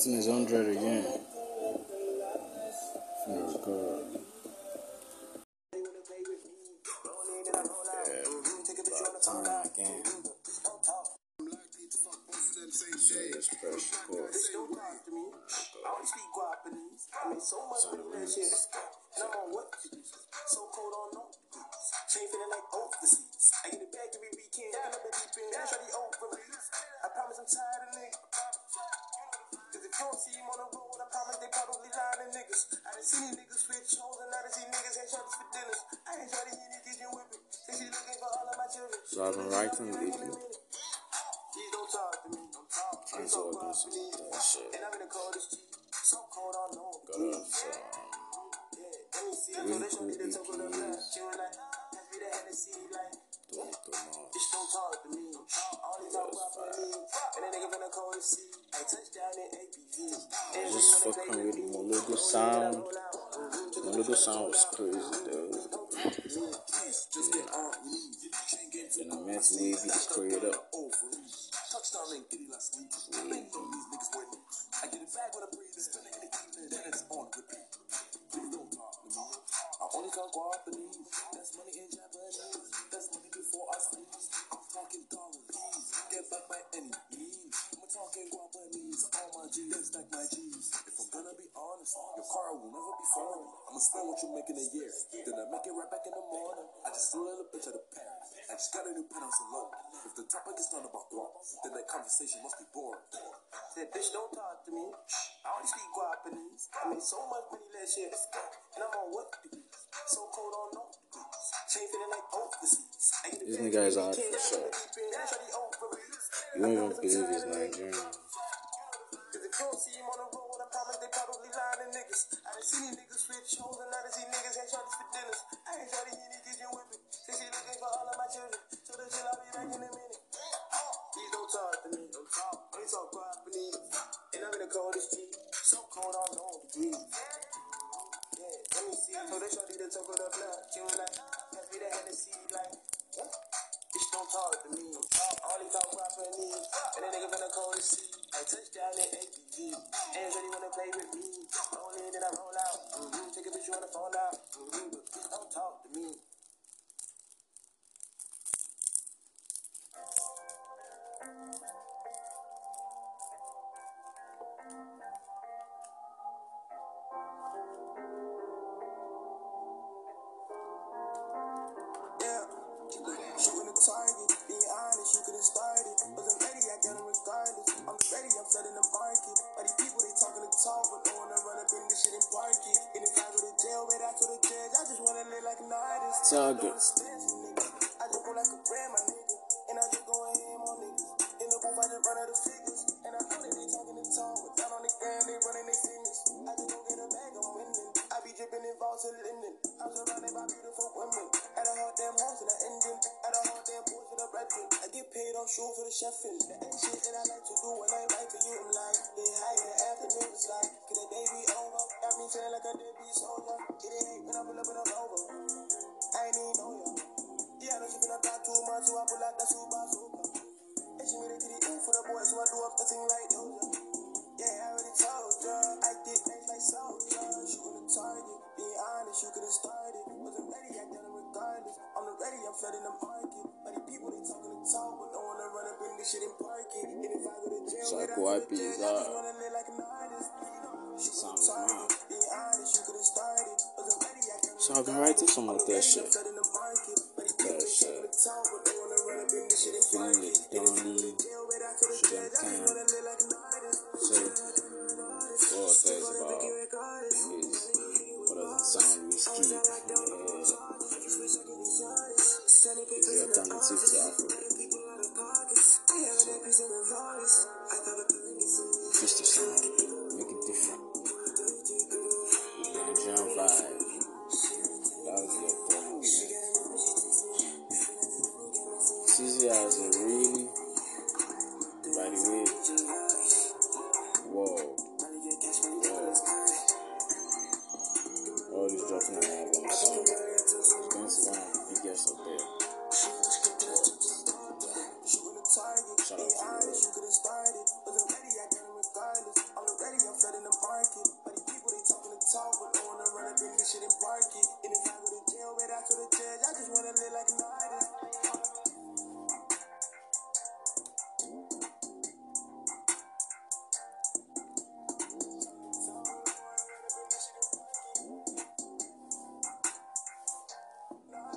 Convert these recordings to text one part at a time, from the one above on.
Hitting his 100 again. Oh, Finna record. Yeah, about time again. Oh, so it's fresh record. Sound of remix. So like. Um, don't Tomorrow. Bitch, don't talk to me. All these talk about for me. And then nigga finna call to see. I touchdown in APV. And Just fucking with the Mologo sound. Mologo sound was crazy, dude. I meant to maybe just up. Touchdown and kitty last week. Bang on these niggas when I get it talk to. I only. That's money in Japanese. That's money before I sneeze. I'm talking dollars. Any talking. All my G's. My G's. If I'm gonna be honest, your car will never be foreign. I'ma spend what you make in a year. Then I make it right back in the morning. I just threw a little bitch at a pair. I just got a new penthouse alone. If the topic is not about guap, then that conversation must be boring. Said, bitch, don't talk to me. I only speak Guapanese. I made so much money last year. And I'm on what degrees? So cold on no degrees. Chain feeling like overseas. I This nigga is every hard weekend. for sure. Deep in, that's how the overreach. You won't even believe he's Nigerian. These niggas switch hoes and I done seen niggas had shots Ain't really wanna play with me. Roll in I roll out. Mm-hmm. Take a picture on the phone out. Mm-hmm. Don't talk to me. On shoe for the chefing. The ain't shit that I like to do when I write for you. I'm like, they higher after niggas like, could the day be over? Got me feeling like a deadbeat soldier. Get it when I pull up in a rover. I know she been up that too much, so I pull out that super super. And she made it to the end for the boys, so I do up the thing like Doja. Yeah, I already told ya. I did things like soldier. Shooting the target. Being honest, you could've started. Wasn't ready, I done it regardless. I'm the ready, I'm flooding the market. But people, they talking the talk, but don't wanna run up in this shit and park it. And if I go to jail, So wait, I Psycho go to jail. I uh, just wanna live like an artist. Sounds the target. mad. Being honest, you could've started. Wasn't ready, I done it So I've been writing some of that shit. I'm That shit. in Feeling it. it, Donnie, Jail, wait, I go to shit jail. I them just time. wanna live like an artist. So what there's about is what doesn't sound risky. Yeah. Is the alternative to No.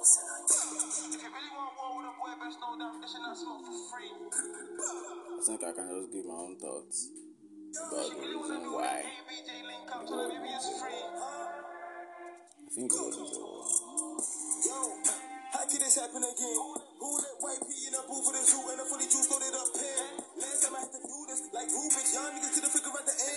I think I can just give my own thoughts about the reason why. that, is. I think it wasn't the Yo, how could this happen again? Who let white pea in a booth for the zoo and a fully juice loaded up pen? Last time I had to do this, like Rubik's, y'all niggas the figure at the end.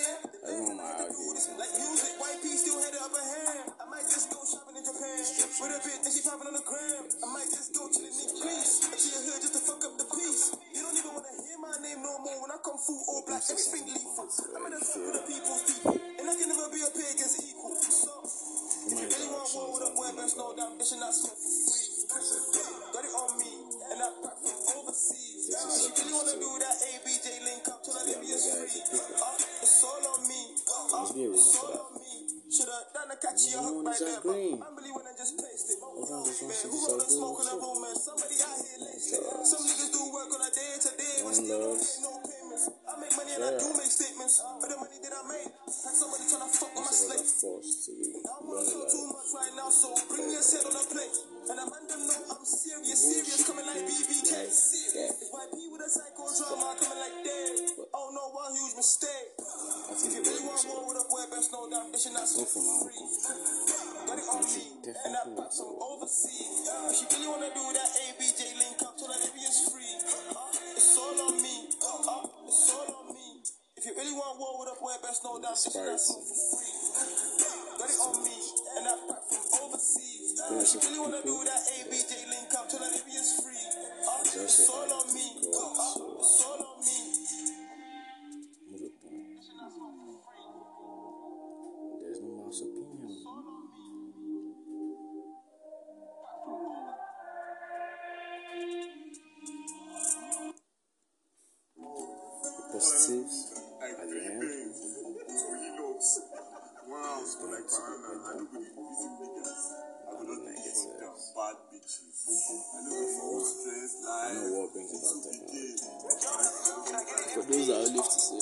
With a bitch and she popping on the gram. I might just go to the Please. Up to your hood just to fuck up the peace. You don't even wanna hear my name no more when I come full all black, everything lethal. I'm in the fuck with the people's people, and I can never be a pig against equal. So, if you really want war with a best know that I'm dishing out smoke for free. Got it on me, and I pack from overseas. If you really wanna do that ABJ link up, tell her baby it's free. Uh, it's all on me. Uh, a reason it's all on me. Shoulda done a a hook Everyone right there, but. I really wanna just paste it. Everyone just wants to Who roll the disagree smoke with in the room, man? Somebody out here laced. Some niggas do work on a day to day, but One still don't loves. get no payments. I make money and I do make statements. For the money that I made, like somebody tryna fuck with my slate. us are forced to be I wanna lonely feel too much right now, so bring your head on a plate. And a man them know I'm serious, serious, coming like BBK. YP with a psychodrama, coming like dead. Oh no, one huge mistake. If you it really want war with a boy, best know that I'm Go some for my free. And I Definitely pack from so. overseas. If you really wanna do that ABJ link up, baby it's free. It's all on me. It's all on me. If you really want war with a boy, best know that I'm dishing out some for free. Got it on me, and I pack from overseas. If you really wanna do that ABJ positives at the end. It's going to be. I know what brings about. For those that are left to say,